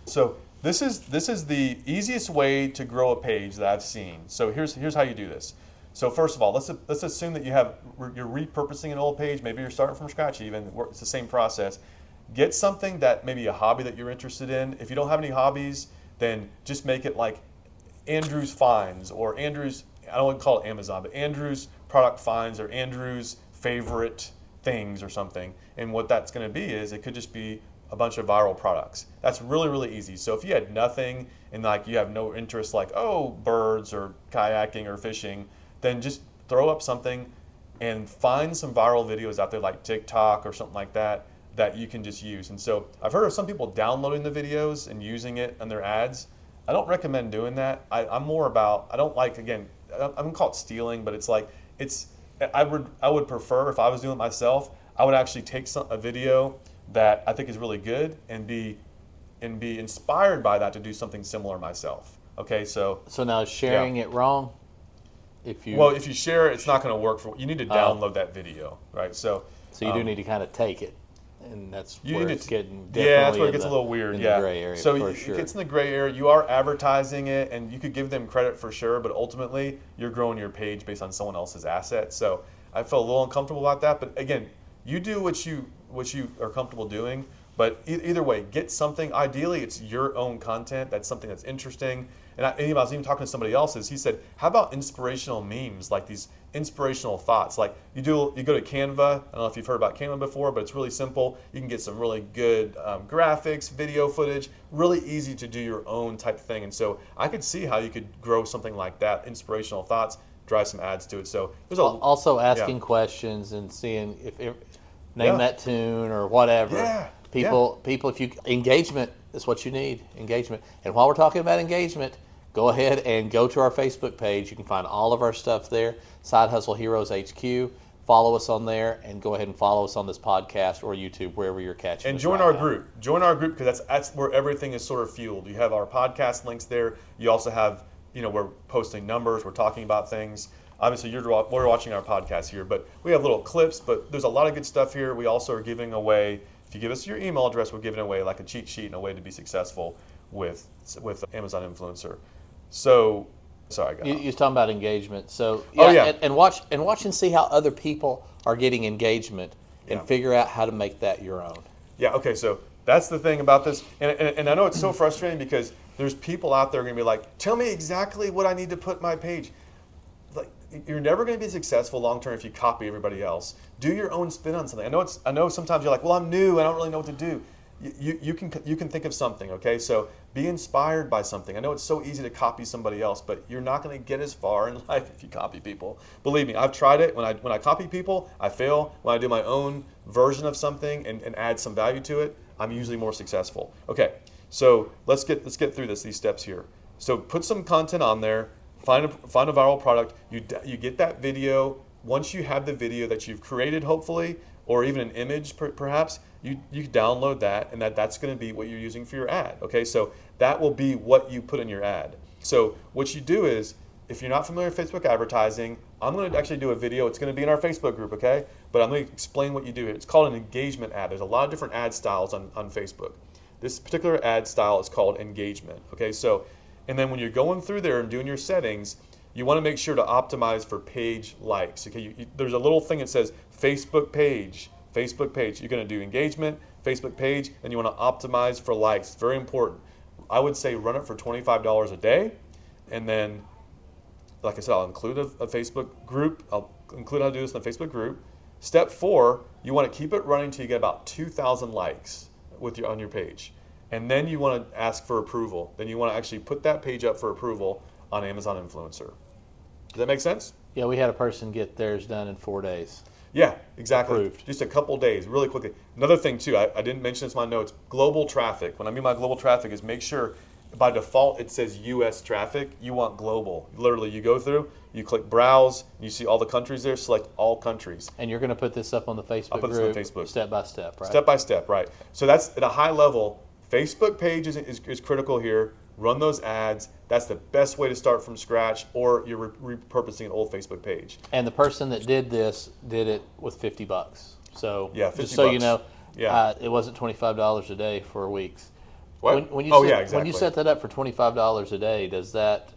So this is this is the easiest way to grow a page that I've seen. So here's here's how you do this. So first of all, let's let's assume that you have you're repurposing an old page. Maybe you're starting from scratch. Even it's the same process. Get something that maybe a hobby that you're interested in. If you don't have any hobbies, then just make it like Andrew's finds or Andrew's. I don't want to call it Amazon, but Andrew's product finds or Andrew's favorite things or something. And what that's going to be is it could just be a bunch of viral products. That's really, really easy. So if you had nothing and like you have no interest like, oh, birds or kayaking or fishing, then just throw up something and find some viral videos out there like TikTok or something like that that you can just use. And so I've heard of some people downloading the videos and using it in their ads. I don't recommend doing that. I, am more about I don't like again I don't call it stealing, but it's like it's I would I would prefer if I was doing it myself, I would actually take some, a video that I think is really good and be and be inspired by that to do something similar myself. Okay, so
so now sharing yeah. it wrong
if you well, if you share it, it's not going to work for. You need to oh. download that video, right? So
so you um, do need to kind of take it, and that's
you
where
need
it's
to,
getting
yeah, that's where it gets
the,
a little weird. yeah,
gray area.
So
you,
sure. it gets in the gray area. You are advertising it, and you could give them credit for sure, but ultimately you're growing your page based on someone else's assets. So I felt a little uncomfortable about that. But again, you do what you what you are comfortable doing. But e- either way, get something. Ideally, it's your own content. That's something that's interesting and I, and I was even talking to somebody else. Is he said, "How about inspirational memes, like these inspirational thoughts? Like you do, you go to Canva. I don't know if you've heard about Canva before, but it's really simple. You can get some really good um, graphics, video footage, really easy to do your own type of thing. And so I could see how you could grow something like that, inspirational thoughts, drive some ads to it. So
there's a, also asking yeah. questions and seeing if, if name yeah. that tune or whatever.
Yeah.
People, people, if you engagement is what you need. Engagement. And while we're talking about engagement go ahead and go to our Facebook page. You can find all of our stuff there, Side Hustle Heroes HQ. Follow us on there and go ahead and follow us on this podcast or YouTube, wherever you're catching.
And join
right
our
now.
group. Join our group because that's that's where everything is sort of fueled. You have our podcast links there. You also have, you know, we're posting numbers. We're talking about things. Obviously, you're we're watching our podcast here, but we have little clips. But there's a lot of good stuff here. We also are giving away. If you give us your email address, we're giving away like a cheat sheet and a way to be successful with with Amazon Influencer. So, sorry,
you, you're talking about engagement. So, yeah,
oh, yeah.
And, and, watch and watch and see how other people are getting engagement, and yeah. figure out how to make that your own.
Yeah. Okay. So that's the thing about this, and, and, and I know it's so frustrating because there's people out there going to be like, "Tell me exactly what I need to put my page." Like, you're never going to be successful long term if you copy everybody else. Do your own spin on something. I know it's. I know sometimes you're like, "Well, I'm new. I don't really know what to do." You, you can you can think of something. Okay. So be inspired by something. I know it's so easy to copy somebody else, but you're not going to get as far in <laughs> life if you copy people. Believe me, I've tried it. When I when I copy people, I fail. When I do my own version of something and, and add some value to it, I'm usually more successful. Okay, so let's get let's get through this these steps here. So put some content on there. Find a find a viral product. You you get that video. Once you have the video that you've created, hopefully, or even an image perhaps, you, you download that and that, that's going to be what you're using for your ad. Okay, so that will be what you put in your ad. So what you do is, if you're not familiar with Facebook advertising, I'm going to actually do a video. It's going to be in our Facebook group, okay? But I'm going to explain what you do. It's called an engagement ad. There's a lot of different ad styles on, on Facebook. This particular ad style is called engagement, okay? So, and then when you're going through there and doing your settings, you want to make sure to optimize for page likes. Okay, you, you, there's a little thing that says Facebook page, Facebook page. You're going to do engagement, Facebook page, and you want to optimize for likes. Very important. I would say run it for $25 a day. And then, like I said, I'll include a, a Facebook group. I'll include how to do this in the Facebook group. Step four, you want to keep it running until you get about 2,000 likes with your on your page, and then you want to ask for approval. Then you want to actually put that page up for approval on Amazon Influencer. Does that make sense?
Yeah, we had a person get theirs done in four days.
Yeah, exactly.
Approved.
Just a couple days, really quickly. Another thing too, I, I didn't mention this in my notes. Global traffic. When I mean by global traffic, is make sure by default it says U.S. traffic. You want global. Literally, you go through, you click browse, you see all the countries there. Select all countries.
And you're going to put this up on the Facebook I'll
put this on Facebook.
step by step, right?
Step by step, right? So that's at a high level. Facebook page is, is, is critical here. Run those ads. That's the best way to start from scratch, or you're re- repurposing an old Facebook page.
And the person that did this did it with 50 bucks. So
Yeah, 50
just so you know,
Yeah.
uh, it wasn't $25 a day for weeks.
What?
When, when you
oh
set,
yeah, exactly.
When you set that up for $25 a day, does that,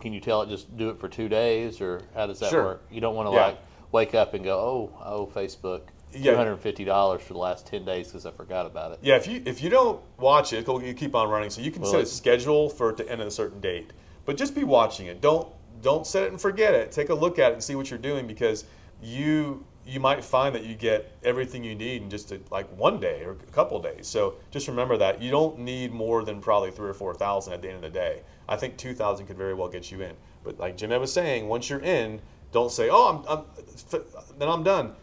can you tell it just do it for two days or how does that
Sure.
work? You don't want to
Yeah.
like wake up and go, oh, oh, Facebook
Yeah.
$250 for the last 10 days because I forgot about it.
Yeah, if you if you don't watch it, you keep on running. So you can
Well,
set a schedule for it to end at a certain date, but just be watching it. Don't don't set it and forget it. Take a look at it and see what you're doing because you you might find that you get everything you need in just a, like one day or a couple days. So just remember that you don't need more than probably three or four thousand at the end of the day. I think two thousand could very well get you in. But like Jim was saying, once you're in, don't say, "Oh, I'm, I'm then I'm done."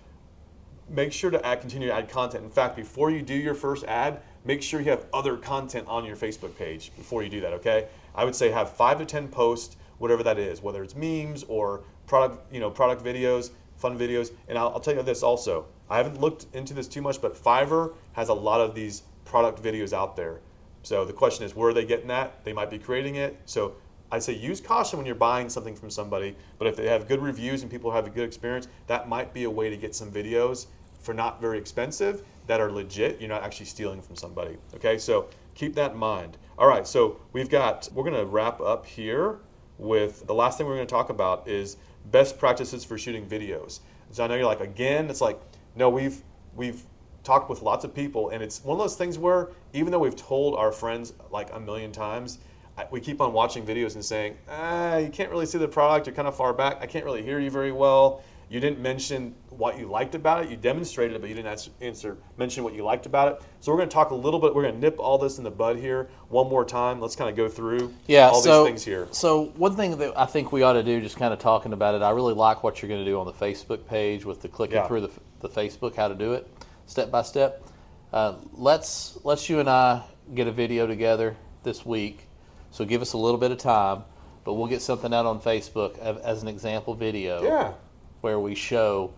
Make sure to add, continue to add content. In fact, before you do your first ad, make sure you have other content on your Facebook page before you do that. Okay, I would say have five to ten posts, whatever that is, whether it's memes or product, you know, product videos, fun videos. And I'll, I'll tell you this also. I haven't looked into this too much, but Fiverr has a lot of these product videos out there. So the question is, where are they getting that? They might be creating it. So I say use caution when you're buying something from somebody, but if they have good reviews and people have a good experience, that might be a way to get some videos for not very expensive that are legit. You're not actually stealing from somebody. Okay, so keep that in mind. All right, so we've got, we're gonna wrap up here with the last thing we're gonna talk about is best practices for shooting videos. So I know you're like, again, it's like, no, we've, we've, talked with lots of people and it's one of those things where even though we've told our friends like a million times we keep on watching videos and saying, ah, you can't really see the product. You're kind of far back. I can't really hear you very well. You didn't mention what you liked about it. You demonstrated it, but you didn't answer, answer mention what you liked about it. So we're going to talk a little bit. We're going to nip all this in the bud here one more time. Let's kind of go through
Yeah,
all
so,
these things here.
So one thing that I think we ought to do, just kind of talking about it, I really like what you're going to do on the Facebook page with the clicking
Yeah.
through the, the Facebook, how to do it, step by step. Uh, let's let's you and I get a video together this week. So give us a little bit of time, but we'll get something out on Facebook as, as an example video
Yeah,
where we show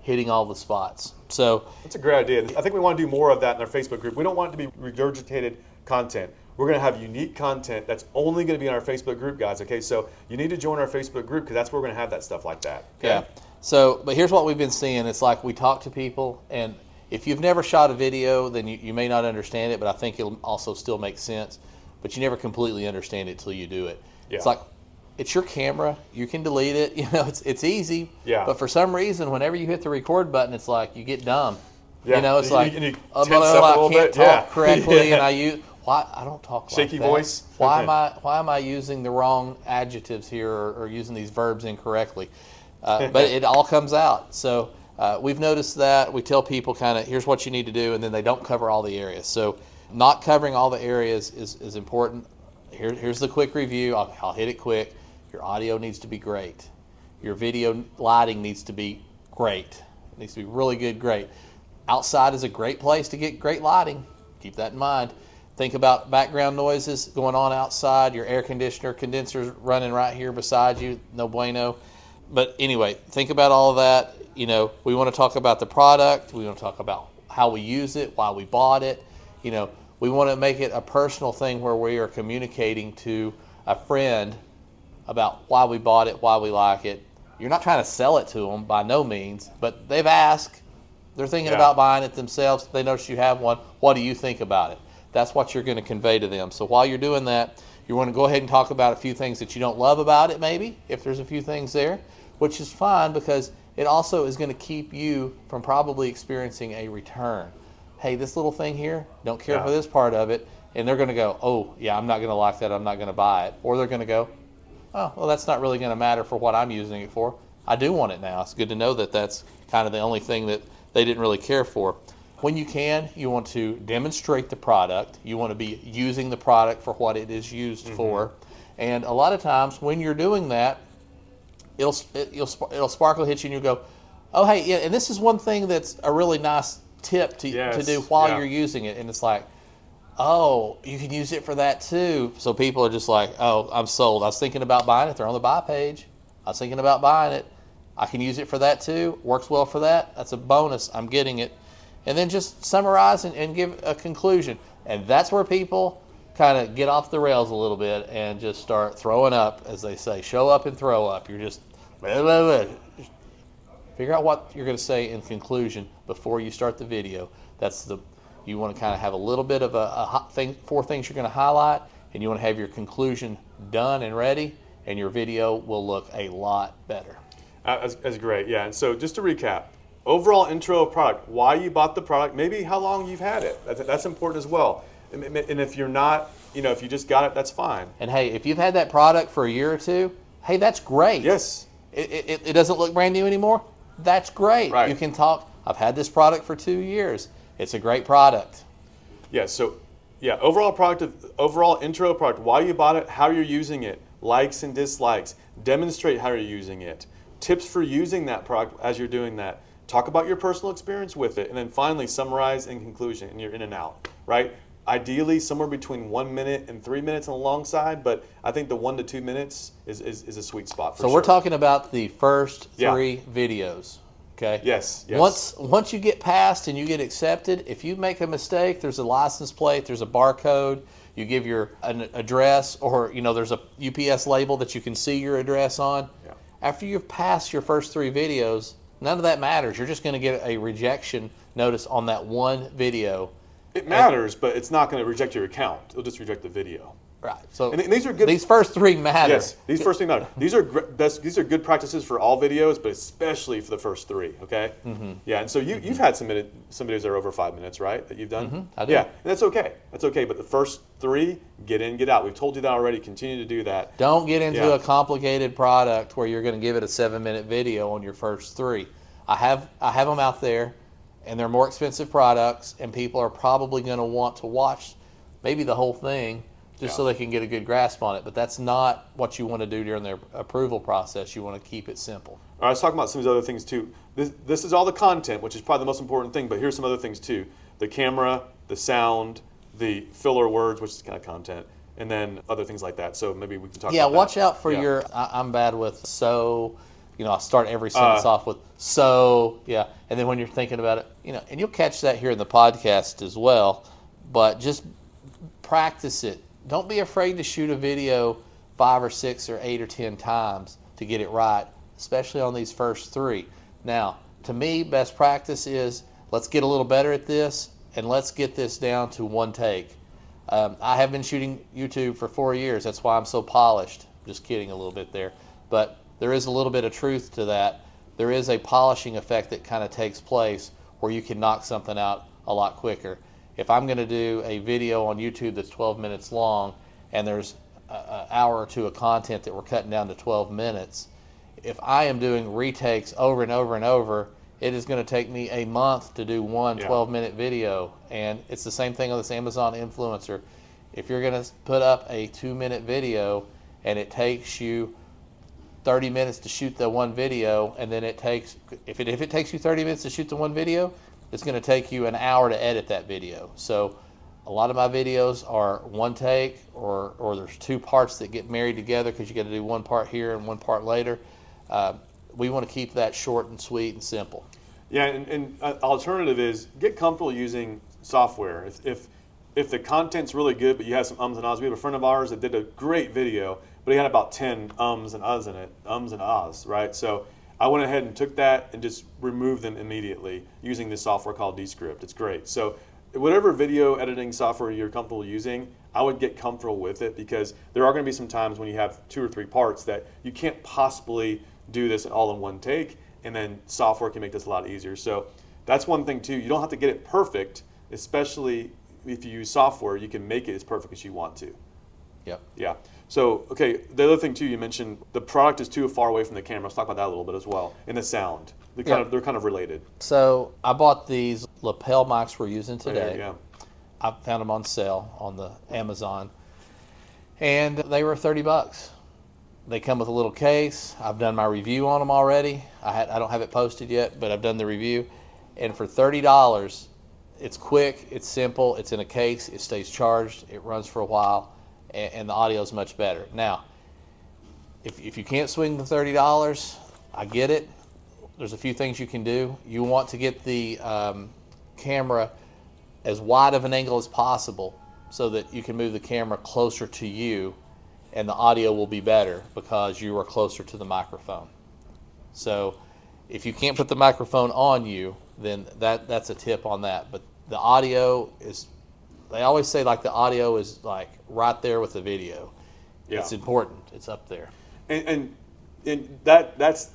hitting all the spots. So
that's a great idea. I think we want to do more of that in our Facebook group. We don't want it to be regurgitated content. We're going to have unique content that's only going to be in our Facebook group, guys. Okay, so you need to join our Facebook group because that's where we're going to have that stuff like that. Okay?
Yeah. So, but here's what we've been seeing. It's like we talk to people, and if you've never shot a video, then you, you may not understand it, but I think it'll also still make sense. But you never completely understand it till you do it.
Yeah.
It's like it's your camera. You can delete it. <laughs> You know, it's it's easy.
Yeah.
But for some reason, whenever you hit the record button, it's like you get dumb.
Yeah.
You know, it's
You-
like
you- you
oh,
tense
blah, blah,
a
blah,
little
I can't
bit. Yeah.
talk <laughs> correctly,
Yeah.
and I use why I don't talk like
Shaky
that.
voice?
Why am I why am I using the wrong adjectives here or, or using these verbs incorrectly? Uh, <laughs> but it all comes out. So uh, we've noticed that we tell people kind of here's what you need to do, and then they don't cover all the areas. So not covering all the areas is, is important. Here, here's the quick review. I'll, I'll hit it quick. Your audio needs to be great. Your video lighting needs to be great. It needs to be really good, great. Outside is a great place to get great lighting. Keep that in mind. Think about background noises going on outside. Your air conditioner condensers running right here beside you. No bueno. But anyway, think about all of that. You know, we want to talk about the product. We want to talk about how we use it, why we bought it. You know, we want to make it a personal thing where we are communicating to a friend about why we bought it, why we like it. You're not trying to sell it to them by no means, but they've asked. They're thinking
Yeah.
about buying it themselves. They notice you have one. What do you think about it? That's what you're going to convey to them. So while you're doing that, you want to go ahead and talk about a few things that you don't love about it, maybe, if there's a few things there, which is fine because it also is going to keep you from probably experiencing a return. Hey, this little thing here, don't care for this part of it. and they're going to go, "Oh, yeah, I'm not going to like that. I'm not going to buy it," or they're going to go, "Oh, well, that's not really going to matter for what I'm using it for. I do want it now. It's good to know that that's kind of the only thing that they didn't really care for." When you can, you want to demonstrate the product. You want to be using the product for what it is used mm-hmm. for. And a lot of times when you're doing that, it'll it, you'll it'll sparkle hit you and you go, oh hey, yeah. And this is one thing that's a really nice tip to to do while
yeah.
you're using it. And it's like, oh, you can use it for that too. So people are just like, oh, I'm sold. I was thinking about buying it. They're on the buy page. I was thinking about buying it. I can use it for that too. Works well for that. That's a bonus. I'm getting it. And then just summarize and, and give a conclusion. And that's where people kind of get off the rails a little bit and just start throwing up, as they say, show up and throw up. You're just blah, blah, blah. figure out what you're going to say in conclusion before you start the video. That's the you want to kind of have a little bit of a, a hot thing, four things you're going to highlight, and you want to have your conclusion done and ready, and your video will look a lot better.
Uh, That's, that's great. Yeah. And so just to recap, overall intro of product, why you bought the product, maybe how long you've had it. That's, that's important as well. And, and if you're not, you know, if you just got it, that's fine.
And hey, if you've had that product for a year or two, hey, that's great.
Yes.
It, it, it doesn't look brand new anymore. That's great.
Right.
You can talk. I've had this product for two years. It's a great product.
Yeah. So, yeah, overall product, of, overall intro product, why you bought it, how you're using it, likes and dislikes, demonstrate how you're using it, tips for using that product as you're doing that. Talk about your personal experience with it, and then finally summarize in conclusion, and you're in and out, right? Ideally, somewhere between one minute and three minutes on the long side, but I think the one to two minutes is, is, is a sweet spot for
So
sure.
we're talking about the first
Yeah.
three videos. Okay.
Yes, yes.
Once once you get passed and you get accepted, if you make a mistake, there's a license plate, there's a barcode. You give your an address, or you know, there's a UPS label that you can see your address on.
Yeah.
After you've passed your first three videos, none of that matters. You're just going to get a rejection notice on that one video.
It matters, but it's not going to reject your account. It'll just reject the video.
Right. So
And these are good-
These first three matter.
Yes, these first things matter. These are best, these are good practices for all videos, but especially for the first three. Okay. Mm-hmm. Yeah, and so you you've had some minute, some videos that are over five minutes, right? That you've done.
Mm-hmm. I do.
Yeah, and that's okay. That's okay. But the first three, get in, get out. We've told you that already. Continue to do that.
Don't get into
Yeah.
a complicated product where you're going to give it a seven minute video on your first three. I have I have them out there, and they're more expensive products, and people are probably going to want to watch maybe the whole thing just so they can get a good grasp on it. But that's not what you want to do during their approval process. You want to keep it simple.
All right, let's talk about some of these other things too. This, this is all the content, which is probably the most important thing, but here's some other things too the camera, the sound, the filler words, which is kind of content, and then other things like that. So maybe we can talk
Yeah,
about that.
watch out for
Yeah.
your. I, I'm bad with so. You know, I start every sentence
Uh.
off with so. Yeah, and then when you're thinking about it, you know, and you'll catch that here in the podcast as well. But just practice it. Don't be afraid to shoot a video five or six or eight or ten times to get it right, especially on these first three. Now, to me, best practice is let's get a little better at this and let's get this down to one take. Um, I have been shooting YouTube for four years. That's why I'm so polished. Just kidding a little bit there. But there is a little bit of truth to that. There is a polishing effect that kind of takes place where you can knock something out a lot quicker. If I'm going to do a video on YouTube that's 12 minutes long and there's an hour or two of content that we're cutting down to 12 minutes, if I am doing retakes over and over and over, it is going to take me a month to do one
Yeah.
12 minute video. And it's the same thing on this Amazon influencer. If you're going to put up a two minute video and it takes you 30 minutes to shoot the one video, and then it takes, if it, if it takes you 30 minutes to shoot the one video, it's going to take you an hour to edit that video. So a lot of my videos are one take, or, or there's two parts that get married together because you got to do one part here and one part later. Uh, we want to keep that short and sweet and simple.
Yeah, and, and uh, alternative is get comfortable using software. If, if if the content's really good, but you have some ums and ahs, we have a friend of ours that did a great video, but he had about ten ums and ahs in it, ums and ahs, right? So I went ahead and took that and just removed them immediately using this software called Descript. It's great. So whatever video editing software you're comfortable using, I would get comfortable with it because there are going to be some times when you have two or three parts that you can't possibly do this all in one take, and then software can make this a lot easier. So that's one thing too. You don't have to get it perfect, especially if you use software, you can make it as perfect as you want to.
Yep.
Yeah. So, okay, the other thing too, you mentioned the product is too far away from the camera. Let's talk about that a little bit as well. And the sound, they're kind
Yeah.
of they're kind of related.
So I bought these lapel mics we're using
Right
today.
yeah.
I found them on sale on the Amazon, and they were thirty bucks. They come with a little case. I've done my review on them already. I had I don't have it posted yet, but I've done the review, and for thirty dollars, it's quick, it's simple, it's in a case, it stays charged, it runs for a while, and, and the audio is much better. Now, if if you can't swing the thirty dollars, I get it. There's a few things you can do. You want to get the um, camera as wide of an angle as possible so that you can move the camera closer to you and the audio will be better because you are closer to the microphone. So if you can't put the microphone on you, then that that's a tip on that. But the audio is they always say like the audio is like right there with the video.
Yeah.
It's important. It's up there.
and and, and that that's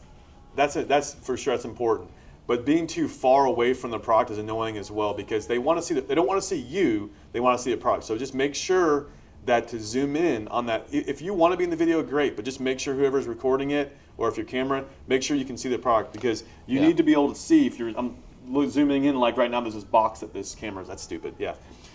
that's it. That's for sure. That's important. But being too far away from the product is annoying as well because they want to see the, they don't want to see you. They want to see the product. So just make sure that to zoom in on that. If you want to be in the video, great. But just make sure whoever's recording it or if your camera, make sure you can see the product because you
Yeah.
need to be able to see if you're. I'm zooming in like right now. There's this box that this camera is. That's stupid. Yeah.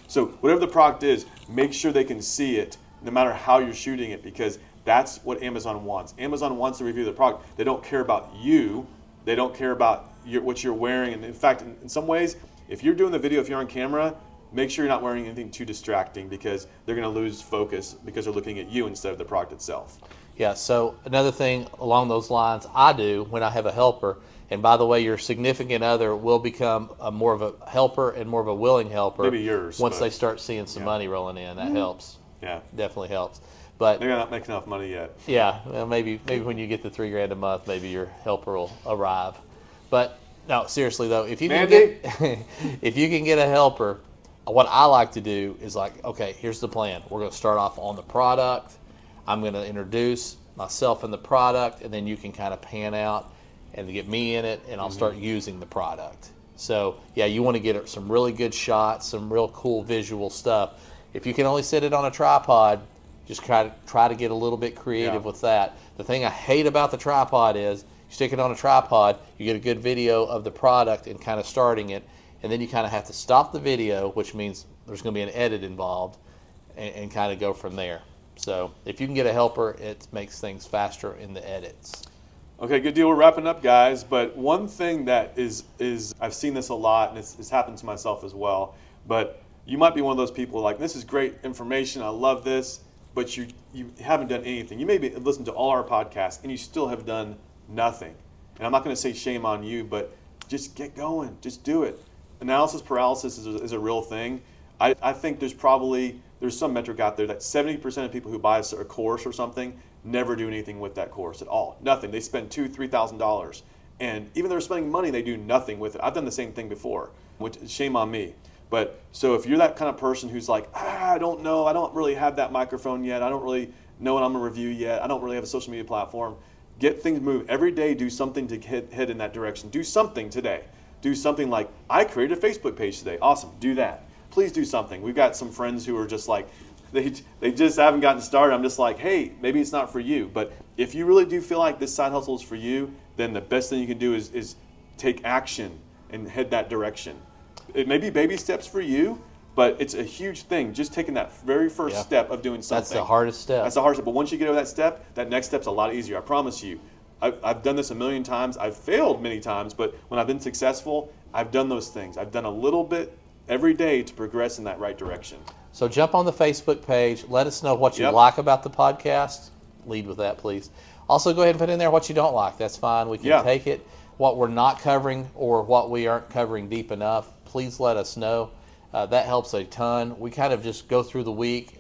So whatever the product is, make sure they can see it no matter how you're shooting it because that's what Amazon wants. Amazon wants to review the product. They don't care about you. They don't care about your, what you're wearing. And in fact, in, in some ways, if you're doing the video, if you're on camera, make sure you're not wearing anything too distracting because they're going to lose focus because they're looking at you instead of the product itself.
Yeah, so another thing along those lines I do when I have a helper, and by the way, your significant other will become a more of a helper and more of a willing helper.
Maybe yours,
Once they start seeing some money rolling in, that mm-hmm. helps.
Yeah.
Definitely helps. But
They're not making enough money yet.
yeah, well, maybe maybe when you get the three grand a month, maybe your helper will arrive. But no, seriously though, if you can get <laughs> if you can get a helper, what I like to do is like, okay, here's the plan. We're going to start off on the product. I'm going to introduce myself and the product, and then you can kind of pan out and to get me in it, and I'll start mm-hmm. using the product. So yeah, you want to get some really good shots, some real cool visual stuff. If you can only sit it on a tripod, just try to try to get a little bit creative
Yeah.
with that. The thing I hate about the tripod is you stick it on a tripod, you get a good video of the product and kind of starting it, and then you kind of have to stop the video, which means there's going to be an edit involved, and, and kind of go from there. So if you can get a helper, it makes things faster in the edits.
Okay, good deal. We're wrapping up, guys. But one thing that is is I've seen this a lot, and it's, it's happened to myself as well. But you might be one of those people like this is great information. I love this, but you you haven't done anything. You maybe listened to all our podcasts, and you still have done nothing. And I'm not going to say shame on you, but just get going. Just do it. Analysis paralysis is a, is a real thing. I, I think there's probably there's some metric out there that 70% of people who buy a course or something never do anything with that course at all. Nothing. They spend two, three thousand dollars, and even though they're spending money, they do nothing with it. I've done the same thing before, which shame on me. But so if you're that kind of person who's like, ah, I don't know, I don't really have that microphone yet, I don't really know what I'm gonna review yet, I don't really have a social media platform. Get things moving every day. Do something to head in that direction. Do something today. Do something like I created a Facebook page today. Awesome. Do that. Please do something. We've got some friends who are just like they they just haven't gotten started. I'm just like, hey, maybe it's not for you. But if you really do feel like this side hustle is for you, then the best thing you can do is is take action and head that direction. It may be baby steps for you, but it's a huge thing. Just taking that very first
Yeah.
step of doing something.
That's the hardest step.
That's the hardest step. But once you get over that step, that next step's a lot easier. I promise you. I've, I've done this a million times. I've failed many times, but when I've been successful, I've done those things. I've done a little bit every day to progress in that right direction.
So jump on the Facebook page. Let us know what you
Yep.
like about the podcast. Lead with that, please. Also, go ahead and put in there what you don't like. That's fine. We can
Yeah.
take it. What we're not covering or what we aren't covering deep enough, please let us know. Uh, that helps a ton. We kind of just go through the week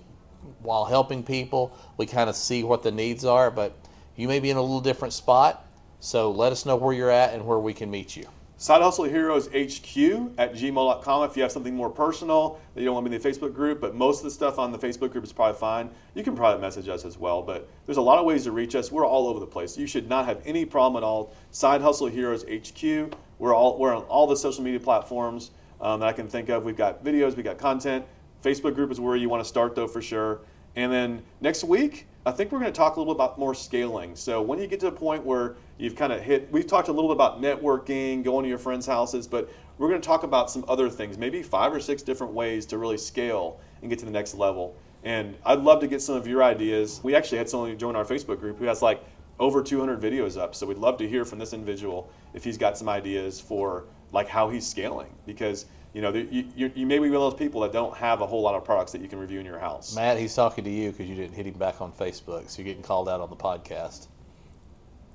while helping people. We kind of see what the needs are, but you may be in a little different spot. So let us know where you're at and where we can meet you.
Side Hustle Heroes HQ at gmail.com. If you have something more personal that you don't want to be in the Facebook group, but most of the stuff on the Facebook group is probably fine. You can private message us as well. But there's a lot of ways to reach us. We're all over the place. You should not have any problem at all. Side Hustle Heroes HQ. We're all we're on all the social media platforms um, that I can think of. We've got videos, we've got content. Facebook group is where you want to start, though, for sure. And then next week, I think we're going to talk a little bit about more scaling. So when you get to the point where you've kind of hit, we've talked a little bit about networking, going to your friends' houses, but we're going to talk about some other things, maybe five or six different ways to really scale and get to the next level. And I'd love to get some of your ideas. We actually had someone join our Facebook group who has like over 200 videos up. So we'd love to hear from this individual if he's got some ideas for like how he's scaling because you know you, you, you may be one of those people that don't have a whole lot of products that you can review in your house.
Matt, he's talking to you because you didn't hit him back on Facebook, so you're getting called out on the podcast.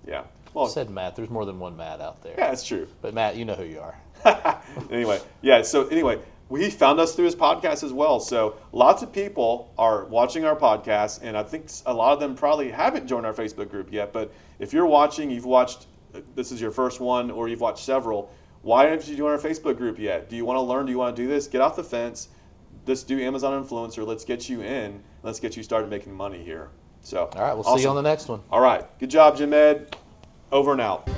Yeah.
Well,
Well,
said Matt. There's more than one Matt out there.
yeah, that's true.
But Matt, you know who you are. <laughs>
anyway, yeah. So anyway, he found us through his podcast as well. So lots of people are watching our podcast, and I think a lot of them probably haven't joined our Facebook group yet. But if you're watching, you've watched. Uh, this is your first one, or you've watched several. Why haven't you joined our Facebook group yet? Do you want to learn? Do you want to do this? Get off the fence. Let's do Amazon influencer. Let's get you in. Let's get you started making money here. So
All right, we'll see you on the next one.
All right. Good job, Jim Ed. Over and out.